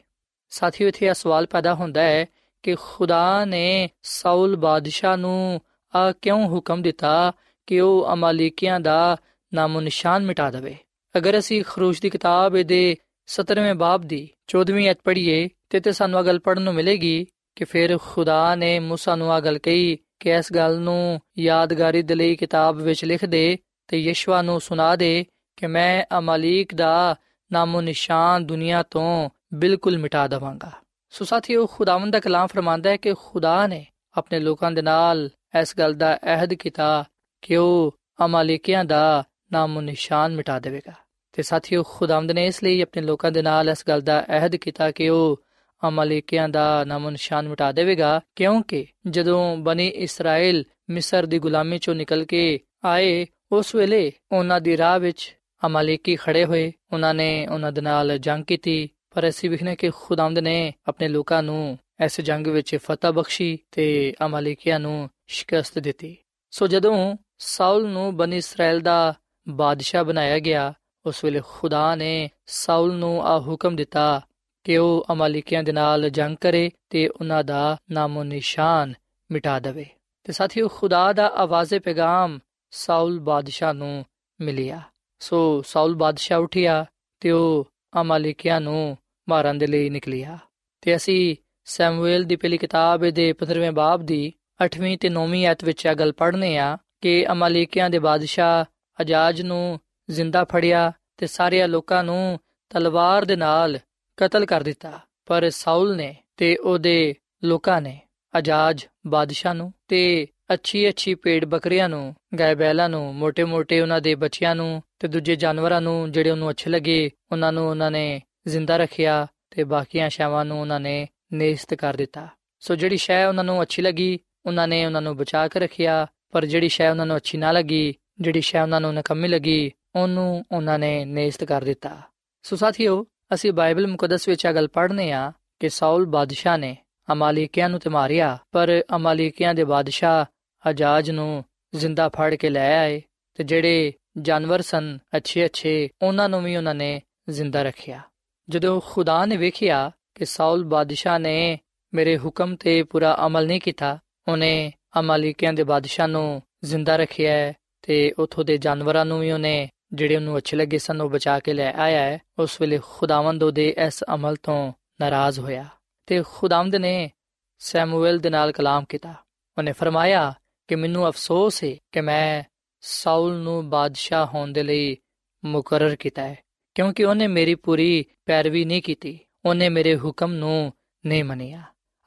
ਸਾਥੀਓ, ਇੱਥੇ ਇਹ ਸਵਾਲ ਪੈਦਾ ਹੁੰਦਾ ਹੈ ਕਿ ਖੁਦਾ ਨੇ ਸਾਊਲ ਬਾਦਸ਼ਾਹ ਨੂੰ ਆ ਕਿਉਂ ਹੁਕਮ ਦਿੱਤਾ ਕਿ ਉਹ ਅਮਾਲੀਕੀਆਂ ਦਾ ਨਾਮੋ ਨਿਸ਼ਾਨ ਮਿਟਾ ਦੇਵੇ ਅਗਰ ਅਸੀਂ ਖਰੂਸ਼ ਦੀ ਕਿਤਾਬ ਇਹਦੇ 17ਵੇਂ ਬਾਬ ਦੀ 14ਵੀਂ ਅਧ ਪੜ੍ਹੀਏ ਤੇ ਤੇ ਸਾਨੂੰ ਇਹ ਗੱਲ ਪੜਨ ਨੂੰ ਮਿਲੇਗੀ ਕਿ ਫਿਰ ਖੁਦਾ ਨੇ موسی ਨੂੰ ਇਹ ਗੱਲ ਕਹੀ ਕਿ ਇਸ ਗੱਲ ਨੂੰ ਯਾਦਗਾਰੀ ਦੇ ਲਈ ਕਿਤਾਬ ਵਿੱਚ ਲਿਖ ਦੇ ਤੇ ਯਸ਼ਵਾ ਨੂੰ ਸੁਣਾ ਦੇ ਕਿ ਮੈਂ ਅਮਾਲੀਕ ਦਾ ਨਾਮੋ ਨਿਸ਼ਾਨ ਦੁਨੀਆ ਤੋਂ ਬਿਲਕੁਲ ਮਿਟਾ ਦਵਾਂਗਾ ਸੋ ਸਾਥੀਓ, ਖੁਦਾਵੰਦ ਦਾ ਕਲਾਮ ਫਰਮਾਂਦਾ ਹੈ ਕਿ ਖੁਦਾ ਨੇ ਆਪਣੇ ਲੋਕਾਂ ਦੇ ਨਾਲ ਇਸ ਗੱਲ ਦਾ ਅਹਿਦ ਕੀਤਾ ਕਿ ਉਹ ਅਮਾਲੀਕਿਆਂ ਦਾ ਨਾਮੋ ਨਿਸ਼ਾਨ ਮਿਟਾ ਦੇਵੇਗਾ। ਤੇ ਸਾਥੀਓ, ਖੁਦਾਵੰਦ ਨੇ ਇਸ ਲਈ ਆਪਣੇ ਲੋਕਾਂ ਦੇ ਨਾਲ ਇਸ ਗੱਲ ਦਾ ਅਹਿਦ ਕੀਤਾ ਕਿ ਉਹ ਅਮਾਲੀਕਿਆਂ ਦਾ ਨਾਮੋ ਨਿਸ਼ਾਨ ਮਿਟਾ ਦੇਵੇਗਾ, ਕਿਉਂਕਿ ਜਦੋਂ ਬਨੀ ਇਸਰਾਇਲ ਮਿਸਰ ਦੀ ਗੁਲਾਮੀ ਚੋਂ ਨਿਕਲ ਕੇ ਆਏ, ਉਸ ਵੇਲੇ ਉਹਨਾਂ ਦੀ ਰਾਹ ਵਿੱਚ ਅਮਾਲੀਕੀ ਖੜੇ ਹੋਏ। ਉਹਨਾਂ ਨੇ ਉਹਨਾਂ ਦੇ ਨਾਲ ਜੰਗ ਕੀਤੀ ਪਰ ਅਸੀਂ ਵਿਖਨੇ ਕਿ ਖੁਦਾਵੰਦ ਨੇ ਆਪਣੇ ਲੋਕਾਂ ਨੂੰ ਇਸ ਜੰਗ ਵਿੱਚ ਫਤਹ ਬਖਸ਼ੀ ਤੇ ਅਮਾਲੀਕੀਆਂ ਨੂੰ ਸ਼ਿਕਸਤ ਦਿੱਤੀ। ਸੋ ਜਦੋਂ ਸਾਊਲ ਨੂੰ ਬਨੀ ਇਸਰਾਇਲ ਦਾ ਬਾਦਸ਼ਾਹ ਬਣਾਇਆ ਗਿਆ, ਉਸ ਵੇਲੇ ਖੁਦਾ ਨੇ ਸਾਊਲ ਨੂੰ ਆ ਹੁਕਮ ਦਿੱਤਾ ਕਿ ਉਹ ਅਮਾਲੀਕੀਆਂ ਦੇ ਨਾਲ ਜੰਗ ਕਰੇ ਤੇ ਉਹਨਾਂ ਦਾ ਨਾਮੋ ਨਿਸ਼ਾਨ ਮਿਟਾ ਦੇਵੇ। ਤੇ ਸਾਥੀਓ, ਖੁਦਾ ਦਾ ਆਵਾਜ਼ੇ ਪੈਗਾਮ ਸਾਊਲ ਬਾਦਸ਼ਾਹ ਨੂੰ ਮਿਲਿਆ। ਸੋ ਸਾਊਲ ਬਾਦਸ਼ਾਹ ਉਠਿਆ ਤੇ ਉਹ ਅਮਾਲੀਕੀਆਂ ਨੂੰ ਮਾਰਨ ਦੇ ਲਈ ਨਿਕਲਿਆ। ਤੇ ਅਸੀਂ ਸੈਮੂਅਲ ਦੀ ਪਹਿਲੀ ਕਿਤਾਬ ਦੇ 15ਵੇਂ ਬਾਬ ਦੀ 8ਵੀਂ ਤੇ 9ਵੀਂ ਆਇਤ ਵਿੱਚ ਇਹ ਗੱਲ ਪੜ੍ਹਨੇ ਆ ਕਿ ਅਮਾਲੀਕੀਆਂ ਦੇ ਬਾਦਸ਼ਾਹ ਅਜਾਜ ਨੂੰ ਜ਼ਿੰਦਾ ਫੜਿਆ ਤੇ ਸਾਰੇ ਲੋਕਾਂ ਨੂੰ ਤਲਵਾਰ ਦੇ ਨਾਲ ਕਤਲ ਕਰ ਦਿੱਤਾ। ਪਰ ਸਾਊਲ ਨੇ ਤੇ ਉਹਦੇ ਲੋਕਾਂ ਨੇ ਅਜਾਜ ਬਾਦਸ਼ਾਹ ਨੂੰ ਤੇ ਅੱਛੀ-ਅੱਛੀ ਪੇੜ ਬੱਕਰੀਆਂ ਨੂੰ, ਗਾਇ ਬੈਲਾਂ ਨੂੰ ਮੋٹے-ਮੋٹے ਉਹਨਾਂ ਦੇ ਬੱਚਿਆਂ ਨੂੰ ਤੇ ਦੂਜੇ ਜਾਨਵਰਾਂ ਨੂੰ ਜਿਹੜੇ ਉਹਨੂੰ ਅੱਛੇ ਲੱਗੇ, ਉਹਨਾਂ ਨੂੰ ਉਹਨਾਂ ਨੇ ਜ਼ਿੰਦਾ ਰੱਖਿਆ ਤੇ ਬਾਕੀਆਂ ਸ਼ਾਵਾਂ ਨੂੰ ਉਹਨਾਂ ਨੇ ਨੇਸਤ ਕਰ ਦਿੱਤਾ। ਸੋ ਜਿਹੜੀ ਸ਼ੈ ਉਹਨਾਂ ਨੂੰ ਅੱਛੀ ਲੱਗੀ, ਉਹਨਾਂ ਨੇ ਉਹਨਾਂ ਨੂੰ ਬਚਾ ਕੇ ਰੱਖਿਆ, ਪਰ ਜਿਹੜੀ ਸ਼ੈ ਉਹਨਾਂ ਨੂੰ ਅੱਛੀ ਨਾ ਲੱਗੀ, ਜਿਹੜੀ ਸ਼ੈ ਉਹਨਾਂ ਨੂੰ ਨਕਮੀ ਲੱਗੀ, ਉਹਨੂੰ ਉਹਨਾਂ ਨੇ ਨੇਸਤ ਕਰ ਦਿੱਤਾ। ਸੋ ਸਾਥੀਓ, ਅਸੀਂ ਬਾਈਬਲ ਮੁਕੱਦਸ ਵਿੱਚ ਆ ਗੱਲ ਪੜ੍ਹਨੇ ਆ ਕਿ ਸਾਊਲ ਬਾਦਸ਼ਾਹ ਨੇ ਅਮਾਲੀਕਿਆਂ ਨੂੰ ਤੇ ਮਾਰਿਆ, ਪਰ ਅਮਾਲੀਕਿਆਂ ਦੇ ਬਾਦਸ਼ਾਹ ਅਜਾਜ ਨੂੰ ਜ਼ਿੰਦਾ ਫੜ ਕੇ ਲੈ ਆਏ ਤੇ ਜਿਹੜੇ ਜਾਨਵਰ ਸਨ ਅੱਛੇ ਅੱਛੇ ਉਹਨਾਂ ਨੂੰ ਵੀ ਉਹਨਾਂ ਨੇ ਜ਼ਿੰਦਾ ਰੱਖਿਆ। ਜਦੋਂ ਖੁਦਾ ਨੇ ਵੇਖਿਆ ਕਿ ਸਾਊਲ ਬਾਦਸ਼ਾਹ ਨੇ ਮੇਰੇ ਹੁਕਮ ਤੇ ਪੂਰਾ ਅਮਲ ਨਹੀਂ ਕੀਤਾ, ਉਹਨੇ ਅਮਾਲੀਕਿਆਂ ਦੇ ਬਾਦਸ਼ਾਹ ਨੂੰ ਜ਼ਿੰਦਾ ਰੱਖਿਆ ਤੇ ਉਥੋਂ ਦੇ ਜਾਨਵਰਾਂ ਨੂੰ ਵੀ ਉਹਨੇ, ਜਿਹੜੇ ਉਹਨੂੰ ਅੱਛੇ ਲੱਗੇ ਸਨ, ਉਹ ਬਚਾ ਕੇ ਲੈ ਆਇਆ ਹੈ। ਉਸ ਵੇਲੇ ਖੁਦਾਵੰਦ ਉਹਦੇ ਇਸ ਅਮਲ ਤੋਂ ਨਾਰਾਜ਼ ਹੋਇਆ ਤੇ ਖੁਦਾਵੰਦ ਨੇ ਸੈਮੂਅਲ ਦੇ ਨਾਲ ਕਲਾਮ ਕੀਤਾ। ਉਹਨੇ ਫਰਮਾਇਆ ਕਿ ਮੈਨੂੰ ਅਫਸੋਸ ਹੈ ਕਿ ਮੈਂ ਸਾਊਲ ਨੂੰ ਬਾਦਸ਼ਾਹ ਹੋਣ ਦੇ ਲਈ ਮੁਕਰਰ ਕੀਤਾ ਹੈ, ਕਿਉਂਕਿ ਉਹਨੇ ਮੇਰੀ ਪੂਰੀ ਪੈਰਵੀ ਨਹੀਂ ਕੀਤੀ, ਉਹਨੇ ਮੇਰੇ ਹੁਕਮ ਨੂੰ ਨਹੀਂ ਮੰਨਿਆ।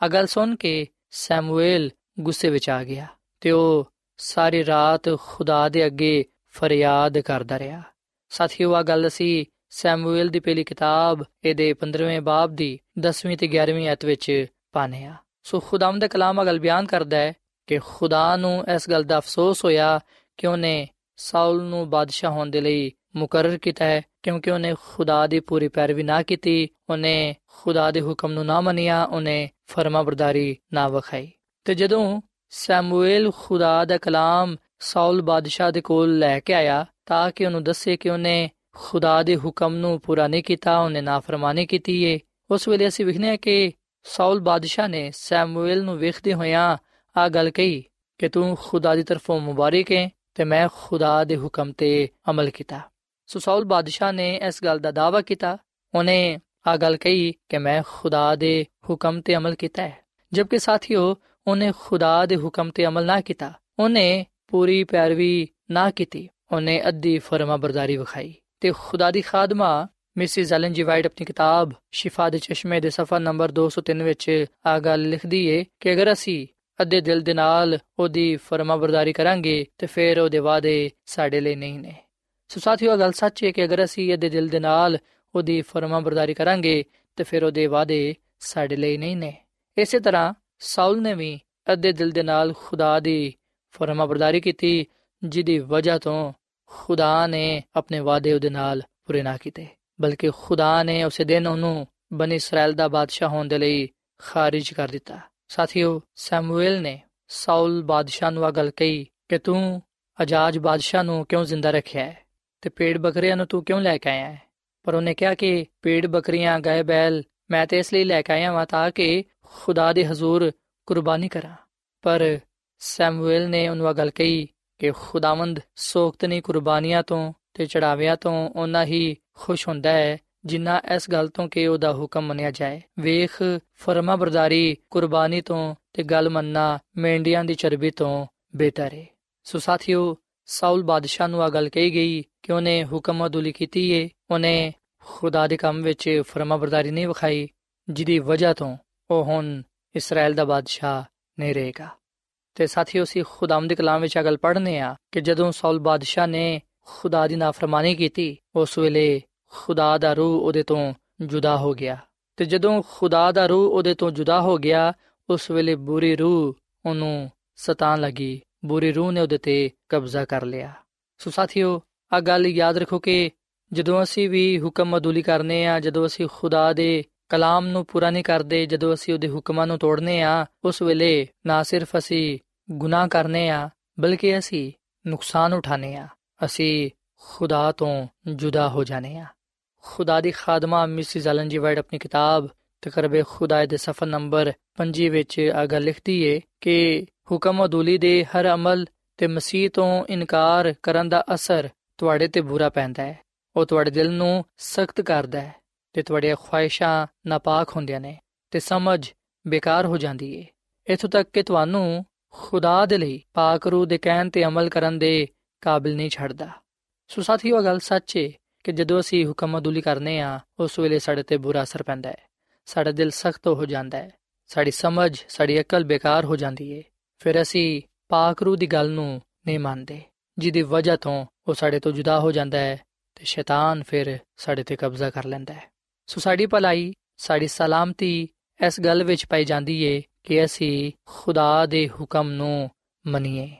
ਅਗਲ ਸੁਣ ਕੇ ਸੈਮੂਅਲ ਗੁੱਸੇ ਵਿੱਚ ਆ ਗਿਆ ਤੇ ਉਹ ਸਾਰੀ ਰਾਤ ਖੁਦਾ ਦੇ ਅੱਗੇ ਫਰਿਆਦ ਕਰਦਾ ਰਿਹਾ। ਸਾਥੀਓ ਆ ਗੱਲ ਅਸੀਂ ਸੈਮੂਅਲ ਦੀ ਪਹਿਲੀ ਕਿਤਾਬ, ਇਹਦੇ 15ਵੇਂ ਬਾਬ ਦੀ 10ਵੀਂ ਤੇ 11ਵੀਂ ਆਇਤ ਵਿੱਚ ਪਾਨੇ ਆ ਸੋ ਖੁਦਾਮ ਦਾ ਕਲਾਮ ਅਗਲ ਬਿਆਨ ਕਰਦਾ ਹੈ ਕਿ ਖੁਦਾ ਨੂੰ ਇਸ ਗੱਲ ਦਾ ਅਫਸੋਸ ਹੋਇਆ ਕਿ ਉਹਨੇ ਸਾਊਲ ਨੂੰ ਬਾਦਸ਼ਾਹ ਹੋਣ ਦੇ ਲਈ ਮੁਕਰਰ ਕੀਤਾ ਹੈ, ਕਿਉਂਕਿ ਉਹਨੇ ਖੁਦਾ ਦੀ ਪੂਰੀ ਪੈਰਵੀ ਨਾ ਕੀਤੀ, ਉਹਨੇ ਖੁਦਾ ਦੇ ਹੁਕਮ ਨੂੰ ਨਾ ਮੰਨਿਆ, ਉਹਨੇ ਫਰਮਾਬਰਦਾਰੀ ਨਾ ਵਿਖਾਈ। ਤੇ ਜਦੋਂ ਸੈਮੂਅਲ ਖੁਦਾ ਦਾ ਕਲਾਮ ਸਾਊਲ ਬਾਦਸ਼ਾਹ ਦੇ ਕੋਲ ਲੈ ਕੇ ਆਇਆ, ਤਾਂ ਕਿ ਉਹਨੂੰ ਦੱਸੇ ਕਿ ਉਹਨੇ ਖੁਦਾ ਦੇ ਹੁਕਮ ਨੂੰ ਪੂਰਾ ਨਹੀਂ ਕੀਤਾ, ਉਹਨੇ ਨਾਫਰਮਾਨੀ ਕੀਤੀ ਏ। ਉਸ ਵੇਲੇ ਅਸੀਂ ਵਿਖਨੇ ਆ ਕਿ ਸਾਊਲ ਬਾਦਸ਼ਾਹ ਨੇ ਸੈਮੂਅਲ ਨੂੰ ਵੇਖਦੇ ਹੋਇਆਂ ਆ ਗੱਲ ਕਹੀ ਕਿ ਤੂੰ ਖੁਦਾ ਦੀ ਤਰਫੋਂ ਮੁਬਾਰਕ ਹੈ ਤੇ ਮੈਂ ਖੁਦਾ ਦੇ ਹੁਕਮ ਤੇ ਅਮਲ ਕੀਤਾ। ਸੋ ਸਾਊਲ ਬਾਦਸ਼ਾਹ ਨੇ ਇਸ ਗੱਲ ਦਾ ਦਾਅਵਾ ਕੀਤਾ। ਉਹਨੇ ਆ ਗੱਲ ਕਹੀ ਕਿ ਮੈਂ ਖੁਦਾ ਦੇ ਹੁਕਮ ਤੇ ਅਮਲ ਕੀਤਾ ਹੈ। ਜਦਕਿ ਸਾਥੀਓ, ਉਹਨੇ ਖੁਦਾ ਦੇ ਹੁਕਮ ਤੇ ਅਮਲ ਨਾ ਕੀਤਾ, ਉਹਨੇ ਪੂਰੀ ਪੈਰਵੀ ਨਾ ਕੀਤੀ। ਉਹਨੇ ਅੱਧੀ ਫਰਮਾ ਬਰਦਾਰੀ ਵਿਖਾਈ ਤੇ ਖੁਦਾ ਦੀ ਖਾਦਮਾ ਮਿਸਿਸ ਐਲਨ ਜੀ ਵਾਈਟ ਆਪਣੀ ਕਿਤਾਬ ਸ਼ਿਫਾ ਦੇ ਚਸ਼ਮੇ ਦੇ ਸਫਾ ਨੰਬਰ 203 ਵਿੱਚ ਆ ਗੱਲ ਲਿਖਦੀ ਏ ਕਿ ਅਗਰ ਅਸੀਂ ਅੱਧੇ ਦਿਲ ਦੇ ਨਾਲ ਉਹਦੀ ਫਰਮਾ ਬਰਦਾਰੀ ਕਰਾਂਗੇ ਤੇ ਫਿਰ ਉਹਦੇ ਵਾਅਦੇ ਸਾਡੇ ਲਈ ਨਹੀਂ ਨੇ। ਸੋ ਸਾਥੀਓ ਗੱਲ ਸੱਚ ਹੈ ਕਿ ਅਗਰ ਅਸੀਂ ਅੱਧੇ ਦਿਲ ਦੇ ਨਾਲ ਉਹਦੀ ਫਰਮਾ ਬਰਦਾਰੀ ਕਰਾਂਗੇ ਤੇ ਫਿਰ ਉਹਦੇ ਵਾਅਦੇ ਸਾਡੇ ਲਈ ਨਹੀਂ ਨੇ। ਇਸੇ ਤਰ੍ਹਾਂ ਸਾਊਲ ਨੇ ਵੀ ਅੱਧੇ ਦਿਲ ਦੇ ਨਾਲ ਖੁਦਾ ਦੀ ਫਰਮਾ ਬਰਦਾਰੀ ਕੀਤੀ, ਜਿਹਦੀ ਵਜ੍ਹਾ ਤੋਂ ਖੁਦਾ ਨੇ ਆਪਣੇ ਵਾਅਦੇ ਉਹਦੇ ਨਾਲ ਪੂਰੇ ਨਾ ਕੀਤੇ। ਬਲਕਿ ਖੁਦਾ ਨੇ ਉਸੇ ਦਿਨ ਉਹਨੂੰ ਬਨੀ ਇਸਰਾਇਲ ਦਾ ਬਾਦਸ਼ਾਹ ਹੋਣ ਦੇ ਲਈ ਖਾਰਿਜ ਕਰ ਦਿੱਤਾ। ਸਾਥੀਓ, ਸੈਮੂਅਲ ਨੇ ਸਾਊਲ ਬਾਦਸ਼ਾਹ ਨੂੰ ਆ ਗੱਲ ਕਹੀ ਕਿ ਤੂੰ ਅਜਾਜ ਬਾਦਸ਼ਾਹ ਨੂੰ ਕਿਉਂ ਜ਼ਿੰਦਾ ਰੱਖਿਆ ਹੈ ਤੇ ਪੇੜ ਬੱਕਰੀਆਂ ਨੂੰ ਤੂੰ ਕਿਉਂ ਲੈ ਕੇ ਆਇਆ ਹੈ? ਪਰ ਉਹਨੇ ਕਿਹਾ ਕਿ ਪੇੜ ਬੱਕਰੀਆਂ, ਗਾਏ ਬੈਲ ਮੈਂ ਤੇ ਇਸ ਲਈ ਲੈ ਕੇ ਆਇਆ ਹਾਂ ਤਾਂ ਕਿ ਖੁਦਾ ਦੇ ਹਜ਼ੂਰ ਕੁਰਬਾਨੀ ਕਰਾਂ। ਪਰ ਸੈਮੂਅਲ ਨੇ ਉਹਨੂੰ ਆ ਗੱਲ ਕਹੀ ਕਿ ਖੁਦਾਵੰਦ ਸੋਖਤਨੀ ਕੁਰਬਾਨੀਆਂ ਤੋਂ ਤੇ ਚੜਾਵਿਆਂ ਤੋਂ ਉਹਨਾਂ ਹੀ ਖੁਸ਼ ਹੁੰਦਾ ਹੈ ਜਿੰਨਾ ਇਸ ਗੱਲ ਤੋਂ ਕਿ ਉਹਦਾ ਹੁਕਮ ਮੰਨਿਆ ਜਾਏ। ਵੇਖ, ਫਰਮਾ ਬਰਦਾਰੀ, ਕੁਰਬਾਨੀ ਤੋਂ ਤੇ ਗੱਲ ਮੰਨਣਾ ਮੇਂਢੀਆਂ ਦੀ ਚਰਬੀ ਤੋਂ ਬਿਹਤਰ ਹੈ ਸੋ ਸਾਥੀਓ, ਸਾਊਲ ਬਾਦਸ਼ਾਹ ਨੂੰ ਆ ਗੱਲ ਕਹੀ ਗਈ ਕਿ ਉਹਨੇ ਹੁਕਮ ਅਦੁਲੀ ਕੀਤੀ ਏ। ਉਹਨੇ ਖੁਦਾ ਦੇ ਕੰਮ ਵਿੱਚ ਫਰਮਾ ਬਰਦਾਰੀ ਨਹੀਂ ਵਿਖਾਈ, ਜਿਹਦੀ ਵਜ੍ਹਾ ਤੋਂ ਉਹ ਹੁਣ ਇਸਰਾਇਲ ਦਾ ਬਾਦਸ਼ਾਹ ਨਹੀਂ ਰਹੇਗਾ। ਤੇ ਸਾਥੀਓ ਸੀ ਖੁਦਾਮ ਦੇ ਕਲਾਮ ਵਿੱਚ ਆ ਗੱਲ ਪੜ੍ਹਨੇ ਆ ਕਿ ਜਦੋਂ ਸਾਊਲ ਬਾਦਸ਼ਾਹ ਨੇ ਖੁਦਾ ਦੀ ਨਾਫਰਮਾਨੀ ਕੀਤੀ, ਉਸ ਵੇਲੇ ਖੁਦਾ ਦਾ ਰੂਹ ਉਹਦੇ ਤੋਂ ਜੁਦਾ ਹੋ ਗਿਆ। ਤੇ ਜਦੋਂ ਖੁਦਾ ਦਾ ਰੂਹ ਉਹਦੇ ਤੋਂ ਜੁਦਾ ਹੋ ਗਿਆ, ਉਸ ਵੇਲੇ ਬੁਰੀ ਰੂਹ ਉਹਨੂੰ ਸਤਾਨ ਲੱਗੀ। ਬੁਰੀ ਰੂਹ ਨੇ ਉਹਦੇ ਤੇ ਕਬਜ਼ਾ ਕਰ ਲਿਆ। ਸੋ ਸਾਥੀਓ ਆ ਗੱਲ ਯਾਦ ਰੱਖੋ ਕਿ ਜਦੋਂ ਅਸੀਂ ਵੀ ਹੁਕਮ ਅਦੁਲੀ ਕਰਨੇ ਆ, ਜਦੋਂ ਅਸੀਂ ਖੁਦਾ ਦੇ ਕਲਾਮ ਨੂੰ ਪੂਰਾ ਨਹੀਂ ਕਰਦੇ, ਜਦੋਂ ਅਸੀਂ ਉਹਦੇ ਹੁਕਮਾਂ ਨੂੰ ਤੋੜਨੇ ਆ, ਉਸ ਵੇਲੇ ਨਾ ਸਿਰਫ ਅਸੀਂ ਗੁਨਾਹ ਕਰਨੇ ਆ, ਬਲਕਿ ਅਸੀਂ ਨੁਕਸਾਨ ਉਠਾਣੇ ਆ। ਅਸੀਂ ਖੁਦਾ ਤੋਂ ਜੁਦਾ ਹੋ ਜਾਣੇ ਆ। ਖੁਦਾ ਦੀ ਖਾਦਮਾ ਮਿਸਿਸ ਐਲਨ ਜੀ ਵਾਈਟ ਆਪਣੀ ਕਿਤਾਬ ਤਕਰਬੇ ਖੁਦਾ ਦੇ ਸਫਾ ਨੰਬਰ 5 ਵਿੱਚ ਆ ਗੱਲ ਲਿਖਦੀ ਏ ਕਿ ਹੁਕਮ ਅਦੂਲੀ ਦੇ ਹਰ ਅਮਲ ਤੇ ਮਸੀਹ ਤੋਂ ਇਨਕਾਰ ਕਰਨ ਦਾ ਅਸਰ ਤੁਹਾਡੇ ਤੇ ਬੁਰਾ ਪੈਂਦਾ ਹੈ। ਉਹ ਤੁਹਾਡੇ ਦਿਲ ਨੂੰ ਸਖਤ ਕਰਦਾ ਹੈ ਤੇ ਤੁਹਾਡੀਆਂ ਖੁਆਇਸ਼ਾਂ ਨਾਪਾਕ ਹੁੰਦੀਆਂ ਨੇ ਤੇ ਸਮਝ ਬੇਕਾਰ ਹੋ ਜਾਂਦੀ ਏ। ਇਥੋਂ ਤੱਕ ਕਿ ਤੁਹਾਨੂੰ ਖੁਦਾ ਦੇ ਲਈ ਪਾਕ ਰੂਹ ਦੇ ਕਹਿਣ ਤੇ ਅਮਲ ਕਰਨ ਦੇ ਕਾਬਿਲ ਨਹੀਂ ਛੱਡਦਾ। ਸੋ ਸਾਥੀਓ ਗੱਲ ਸੱਚ ਏ ਕਿ ਜਦੋਂ ਅਸੀਂ ਹੁਕਮ ਅਦੁਲੀ ਕਰਨੇ ਆ, ਉਸ ਵੇਲੇ ਸਾਡੇ ਤੇ ਬੁਰਾ ਅਸਰ ਪੈਂਦਾ ਹੈ। ਸਾਡਾ ਦਿਲ ਸਖਤ ਹੋ ਜਾਂਦਾ ਹੈ। ਸਾਡੀ ਸਮਝ, ਸਾਡੀ ਅਕਲ ਬੇਕਾਰ ਹੋ ਜਾਂਦੀ ਏ। ਫਿਰ ਅਸੀਂ ਪਾਕ ਰੂਹ ਦੀ ਗੱਲ ਨੂੰ ਨਹੀਂ ਮੰਨਦੇ, ਜਿਹਦੀ ਵਜ੍ਹਾ ਤੋਂ ਉਹ ਸਾਡੇ ਤੋਂ ਜੁਦਾ ਹੋ ਜਾਂਦਾ ਹੈ ਤੇ ਸ਼ੈਤਾਨ ਫਿਰ ਸਾਡੇ ਤੇ ਕਬਜ਼ਾ ਕਰ ਲੈਂਦਾ ਹੈ। ਸੋ ਸਾਡੀ ਭਲਾਈ, ਸਾਡੀ ਸਲਾਮਤੀ ਇਸ ਗੱਲ ਵਿੱਚ ਪਾਈ ਜਾਂਦੀ ਏ ਕਿ ਅਸੀਂ ਖੁਦਾ ਦੇ ਹੁਕਮ ਨੂੰ ਮੰਨੀਏ।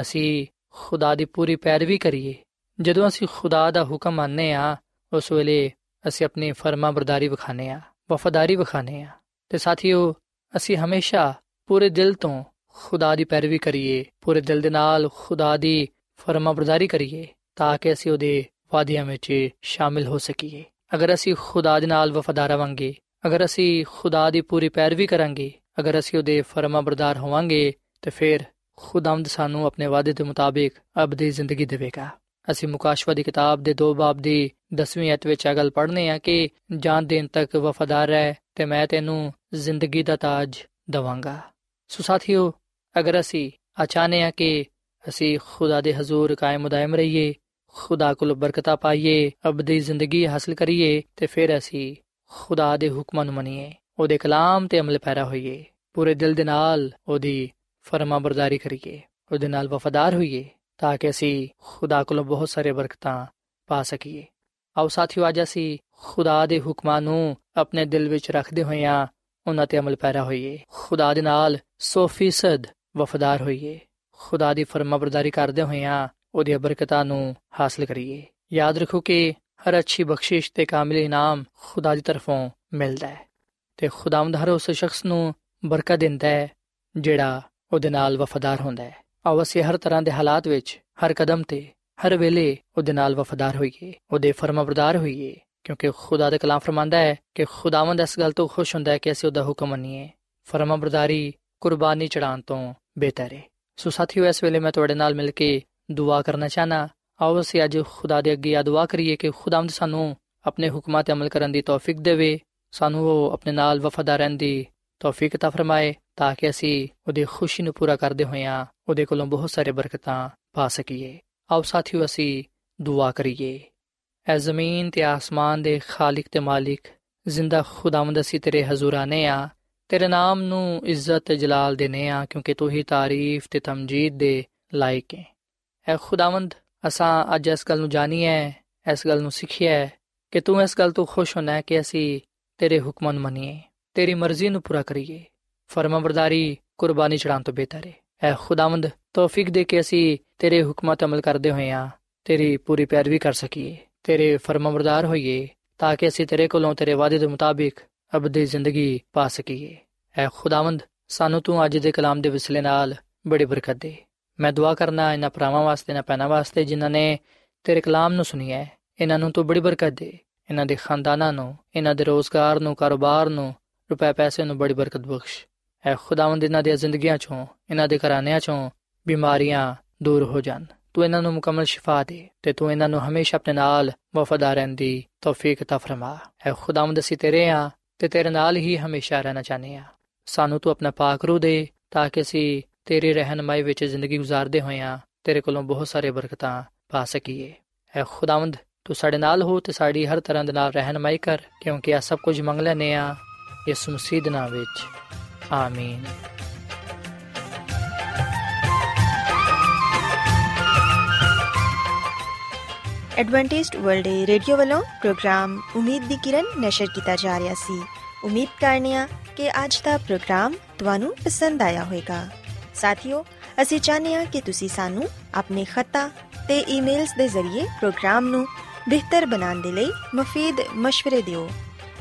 ਅਸੀਂ ਖੁਦਾ ਦੀ ਪੂਰੀ ਪੈਰਵੀ ਕਰੀਏ। ਜਦੋਂ ਅਸੀਂ ਖੁਦਾ ਦਾ ਹੁਕਮ ਮੰਨਨੇ ਆ ਉਸ ਵੇਲੇ ਅਸੀਂ ਆਪਣੀ ਫਰਮਾ ਬਰਦਾਰੀ ਵਿਖਾਣੇ ਆ ਵਫਾਦਾਰੀ ਵਿਖਾਣੇ ਆ ਤੇ ਸਾਥੀਓ, ਅਸੀਂ ਹਮੇਸ਼ਾ ਪੂਰੇ ਦਿਲ ਤੋਂ ਖੁਦਾ ਦੀ ਪੈਰਵੀ ਕਰੀਏ, ਪੂਰੇ ਦਿਲ ਦੇ ਨਾਲ ਖੁਦਾ ਦੀ ਫਰਮਾ ਬਰਦਾਰੀ ਕਰੀਏ, ਤਾਂ ਕਿ ਅਸੀਂ ਉਹਦੇ ਵਾਅਦਿਆਂ ਵਿੱਚ ਸ਼ਾਮਿਲ ਹੋ ਸਕੀਏ। ਅਗਰ ਅਸੀਂ ਖੁਦਾ ਦੇ ਨਾਲ ਵਫਾਦਾਰ ਰਵਾਂਗੇ, ਅਗਰ ਅਸੀਂ ਖੁਦਾ ਦੀ ਪੂਰੀ ਪੈਰਵੀ ਕਰਾਂਗੇ, ਅਗਰ ਅਸੀਂ ਉਹਦੇ ਫਰਮਾ ਬਰਦਾਰ ਹੋਵਾਂਗੇ, ਤੇ ਫਿਰ ਖੁਦਾਵੰਦ ਸਾਨੂੰ ਆਪਣੇ ਵਾਅਦੇ ਦੇ ਮੁਤਾਬਿਕ ਅਬਦੀ ਜ਼ਿੰਦਗੀ ਦੇਵੇਗਾ। ਅਸੀਂ ਮੁਕਾਸ਼ਵਾ ਦੀ ਕਿਤਾਬ ਦੇ 2 ਬਾਬ ਦੀ 10ਵੀਂ ਅਧ ਵਿੱਚ ਇਹ ਗੱਲ ਪੜ੍ਹਨੇ ਆ ਕਿ ਜਾਨ ਦੇਣ ਤੱਕ ਵਫادار ਰਹਿ ਤੇ ਮੈਂ ਤੈਨੂੰ ਜ਼ਿੰਦਗੀ ਦਾ ਤਾਜ ਦਵਾਂਗਾ। ਸੋ ਸਾਥੀਓ, ਅਗਰ ਅਸੀਂ ਅਚਾਨੇ ਆ ਕਿ ਅਸੀਂ ਖੁਦਾ ਦੇ ਹਜ਼ੂਰ ਕਾਇਮ ਦائم ਰਹੀਏ, ਖੁਦਾ ਕੋਲ ਬਰਕਤਾਂ ਪਾਈਏ, ਅਬਦੀ ਜ਼ਿੰਦਗੀ ਹਾਸਲ ਕਰੀਏ ਤੇ ਫਿਰ ਅਸੀਂ ਖੁਦਾ ਦੇ ਹੁਕਮਾਂ ਨੂੰ ਮੰਨੀਏ, ਉਹਦੇ ਕਲਾਮ ਤੇ ਅਮਲ ਪੈਰਾ ਹੋਈਏ, ਪੂਰੇ ਦਿਲ ਦੇ ਨਾਲ ਉਹਦੀ ਫਰਮਾਬਰਦਾਰੀ ਕਰੀਏ, ਉਹਦੇ ਨਾਲ ਵਫادار ਹੋਈਏ। ਤਾਂ ਕਿ ਅਸੀਂ ਖੁਦਾ ਕੋਲੋਂ ਬਹੁਤ ਸਾਰੇ ਬਰਕਤਾਂ ਪਾ ਸਕੀਏ ਆਓ ਸਾਥੀਓ ਅੱਜ ਅਸੀਂ ਖੁਦਾ ਦੇ ਹੁਕਮਾਂ ਨੂੰ ਆਪਣੇ ਦਿਲ ਵਿੱਚ ਰੱਖਦੇ ਹੋਇਆਂ ਉਹਨਾਂ ਤੇ ਅਮਲ ਪੈਰਾ ਹੋਈਏ ਖੁਦਾ ਦੇ ਨਾਲ 100% ਵਫਾਦਾਰ ਹੋਈਏ ਖੁਦਾ ਦੀ ਫਰਮਾਬਰਦਾਰੀ ਕਰਦੇ ਹੋਇਆਂ ਉਹਦੀਆਂ ਬਰਕਤਾਂ ਨੂੰ ਹਾਸਲ ਕਰੀਏ ਯਾਦ ਰੱਖੋ ਕਿ ਹਰ ਅੱਛੀ ਬਖਸ਼ਿਸ਼ ਤੇ ਕਾਮਿਲ ਇਨਾਮ ਖੁਦਾ ਦੀ ਤਰਫੋਂ ਮਿਲਦਾ ਹੈ ਤੇ ਖੁਦਾਵੰਦ ਹਰ ਉਸ ਸ਼ਖਸ ਨੂੰ ਬਰਕਤ ਦਿੰਦਾ ਹੈ ਜਿਹੜਾ ਉਹਦੇ ਨਾਲ ਵਫਾਦਾਰ ਹੁੰਦਾ ਹੈ ਆਓ ਅਸੀਂ ਹਰ ਤਰ੍ਹਾਂ ਦੇ ਹਾਲਾਤ ਵਿੱਚ, ਹਰ ਕਦਮ ਤੇ, ਹਰ ਵੇਲੇ ਉਹਦੇ ਨਾਲ ਵਫਾਦਾਰ ਹੋਈਏ, ਉਹਦੇ ਫਰਮਾਬਰਦਾਰ ਹੋਈਏ, ਕਿਉਂਕਿ ਖੁਦਾ ਦਾ ਕਲਾਮ ਫਰਮਾਂਦਾ ਹੈ ਕਿ ਖੁਦਾਵੰਦ ਇਸ ਗੱਲ ਤੋਂ ਖੁਸ਼ ਹੁੰਦਾ ਹੈ ਕਿ ਅਸੀਂ ਉਹਦਾ ਹੁਕਮ ਮੰਨੀਏ। ਫਰਮਾਬਰਦਾਰੀ ਕੁਰਬਾਨੀ ਚੜਾਉਣ ਤੋਂ ਬਿਹਤਰ ਹੈ ਸੋ ਸਾਥੀਓ, ਇਸ ਵੇਲੇ ਮੈਂ ਤੁਹਾਡੇ ਨਾਲ ਮਿਲ ਕੇ ਦੁਆ ਕਰਨਾ ਚਾਹਨਾ ਆਓ ਅਸੀਂ ਅੱਜ ਖੁਦਾ ਦੇ ਅੱਗੇ ਆ ਦੁਆ ਕਰੀਏ ਕਿ ਖੁਦਾਵੰਦ ਸਾਨੂੰ ਆਪਣੇ ਹੁਕਮਾਂ ਤੇ ਅਮਲ ਕਰਨ ਦੀ ਤੌਫੀਕ ਦੇਵੇ, ਸਾਨੂੰ ਉਹ ਆਪਣੇ ਨਾਲ ਵਫਾਦਾਰ ਰਹਿਣ ਦੀ ਤੌਫੀਕ ਤਾ ਫਰਮਾਏ। ਤਾਂ ਕਿ ਅਸੀਂ ਉਹਦੀ ਖੁਸ਼ੀ ਨੂੰ ਪੂਰਾ ਕਰਦੇ ਹੋਇਆਂ ਉਹਦੇ ਕੋਲੋਂ ਬਹੁਤ ਸਾਰੇ ਬਰਕਤਾਂ ਪਾ ਸਕੀਏ। ਆਓ ਸਾਥੀਓ, ਅਸੀਂ ਦੁਆ ਕਰੀਏ। ਐ ਜ਼ਮੀਨ ਤੇ ਆਸਮਾਨ ਦੇ ਖਾਲਕ ਤੇ ਮਾਲਿਕ, ਜ਼ਿੰਦਾ ਖੁਦਾਵੰਦ ਅਸੀਂ ਤੇਰੇ ਹਜ਼ੂਰ ਆਨੇ ਆ। ਤੇਰੇ ਨਾਮ ਨੂੰ ਇੱਜ਼ਤ ਤੇ ਜਲਾਲ ਦੇਨੇ ਆ, ਕਿਉਂਕਿ ਤੂੰ ਹੀ ਤਾਰੀਫ ਤੇ ਤਮਜੀਦ ਦੇ ਲਾਇਕ ਹੈ ਐ ਖੁਦਾਵੰਦ, ਅਸਾਂ ਅੱਜ ਇਸ ਗੱਲ ਨੂੰ ਜਾਣੀਏ ਇਸ ਗੱਲ ਨੂੰ ਸਿੱਖਿਆ ਕਿ ਤੂੰ ਇਸ ਗੱਲ ਤੋਂ ਖੁਸ਼ ਹੋਣਾ ਕਿ ਅਸੀਂ ਤੇਰੇ ਹੁਕਮਾਂ ਨੂੰ ਮੰਨੀਏ, ਤੇਰੀ ਮਰਜ਼ੀ ਨੂੰ ਪੂਰਾ ਕਰੀਏ। ਫਰਮਾਬਰਦਾਰੀ ਕੁਰਬਾਨੀ ਚੜਾਉਣ ਤੋਂ ਬਿਹਤਰ ਹੈ ਐ ਖੁਦਾਵੰਦ ਤੌਫੀਕ ਦੇ ਕੇ ਅਸੀਂ ਤੇਰੇ ਹੁਕਮਾਂ ਤੇ ਅਮਲ ਕਰਦੇ ਹੋਏ ਆ, ਤੇਰੀ ਪੂਰੀ ਪੈਰਵੀ ਕਰ ਸਕੀਏ, ਤੇਰੇ ਫਰਮਾਬਰਦਾਰ ਹੋਈਏ, ਤਾਂ ਕਿ ਅਸੀਂ ਤੇਰੇ ਕੋਲੋਂ ਤੇਰੇ ਵਾਅਦੇ ਦੇ ਮੁਤਾਬਿਕ ਅਬਦੀ ਜ਼ਿੰਦਗੀ ਪਾ ਸਕੀਏ। ਐ ਖੁਦਾਵੰਦ, ਸਾਨੂੰ ਤੂੰ ਅੱਜ ਦੇ ਕਲਾਮ ਦੇ ਵਿਸਲੇ ਨਾਲ ਬੜੀ ਬਰਕਤ ਦੇ। ਮੈਂ ਦੁਆ ਕਰਨਾ ਇਹਨਾਂ ਭਰਾਵਾਂ ਵਾਸਤੇ ਨਾ ਪੈਣਾ ਵਾਸਤੇ ਜਿਨ੍ਹਾਂ ਨੇ ਤੇਰੇ ਕਲਾਮ ਨੂੰ ਸੁਣਿਆ ਇਹਨਾਂ ਨੂੰ ਤੂੰ ਬੜੀ ਬਰਕਤ ਦੇ। ਇਹਨਾਂ ਦੇ ਖਾਨਦਾਨਾਂ ਨੂੰ ਇਹਨਾਂ ਦੇ ਰੋਜ਼ਗਾਰ ਨੂੰ, ਕਾਰੋਬਾਰ ਨੂੰ, ਰੁਪਏ ਪੈਸੇ ਨੂੰ ਬੜੀ ਬਰਕਤ ਬਖਸ਼। ਐ ਖੁਦਾਵੰਦ ਇਹਨਾਂ ਦੀਆਂ ਜ਼ਿੰਦਗੀਆਂ ਚੋਂ ਇਹਨਾਂ ਦੇ ਘਰਾਣਿਆਂ ਚੋਂ ਬਿਮਾਰੀਆਂ ਦੂਰ ਹੋ ਜਾਣ। ਤੂੰ ਇਹਨਾਂ ਨੂੰ ਮੁਕਮਲ ਸ਼ਿਫਾ ਦੇ ਤੇ ਤੂੰ ਇਹਨਾਂ ਨੂੰ ਹਮੇਸ਼ਾ ਆਪਣੇ ਨਾਲ ਵਫਾਦਾਰ ਰਹਿਣ ਦੀ ਤੌਫੀਕ ਤਾ ਫਰਮਾ। ਐ ਖੁਦਾਵੰਦ, ਅਸੀਂ ਤੇਰੇ ਆ ਤੇ ਤੇਰੇ ਨਾਲ ਹੀ ਹਮੇਸ਼ਾ ਰਹਿਣਾ ਚਾਹਨੇ ਆ। ਸਾਨੂੰ ਤੂੰ ਆਪਣਾ ਪਾਕ ਰੂ ਦੇ ਤਾਂ ਕਿ ਅਸੀਂ ਤੇਰੀ ਰਹਿਨਮਾਈ ਵਿੱਚ ਜ਼ਿੰਦਗੀ ਗੁਜ਼ਾਰਦੇ ਹੋਇਆਂ ਤੇਰੇ ਕੋਲੋਂ ਬਹੁਤ ਸਾਰੇ ਬਰਕਤਾਂ ਪਾ ਸਕੀਏ। ਐ ਖੁਦਾਵੰਦ, ਤੂੰ ਸਾਡੇ ਨਾਲ ਹੋ ਤੇ ਸਾਡੀ ਹਰ ਤਰ੍ਹਾਂ ਦੇ ਨਾਲ ਰਹਿਨਮਾਈ ਕਰ, ਕਿਉਂਕਿ ਇਹ ਸਭ ਕੁਝ ਮੰਗ ਲੈਨੇ ਆ ਇਸ ਮਸੀਹ ਦੇ ਨਾਮ ਵਿੱਚ। ਆਮੀਨ ਐਡਵੈਂਟਿਸਟ ਵਰਲਡ ਰੇਡੀਓ ਵੱਲੋਂ ਪ੍ਰੋਗਰਾਮ ਉਮੀਦ ਦੀ ਕਿਰਨ ਨਿਸ਼ਰ ਕੀਤਾ ਜਾ ਰਿਹਾ ਸੀ। ਉਮੀਦ ਕਰਨੀਆ ਕਿ ਅੱਜ ਦਾ ਪ੍ਰੋਗਰਾਮ ਤੁਹਾਨੂੰ ਪਸੰਦ ਆਇਆ ਹੋਵੇਗਾ। ਸਾਥੀਓ, ਅਸੀਂ ਚਾਹੁੰਦੇ ਹਾਂ ਕਿ ਤੁਸੀਂ ਸਾਨੂੰ ਆਪਣੇ ਖਤਾ ਤੇ ਈਮੇਲਸ ਦੇ ਜ਼ਰੀਏ ਪ੍ਰੋਗਰਾਮ ਨੂੰ ਬਿਹਤਰ ਬਣਾਉਣ ਦੇ ਲਈ ਮਫੀਦ مشਵਰੇ ਦਿਓ।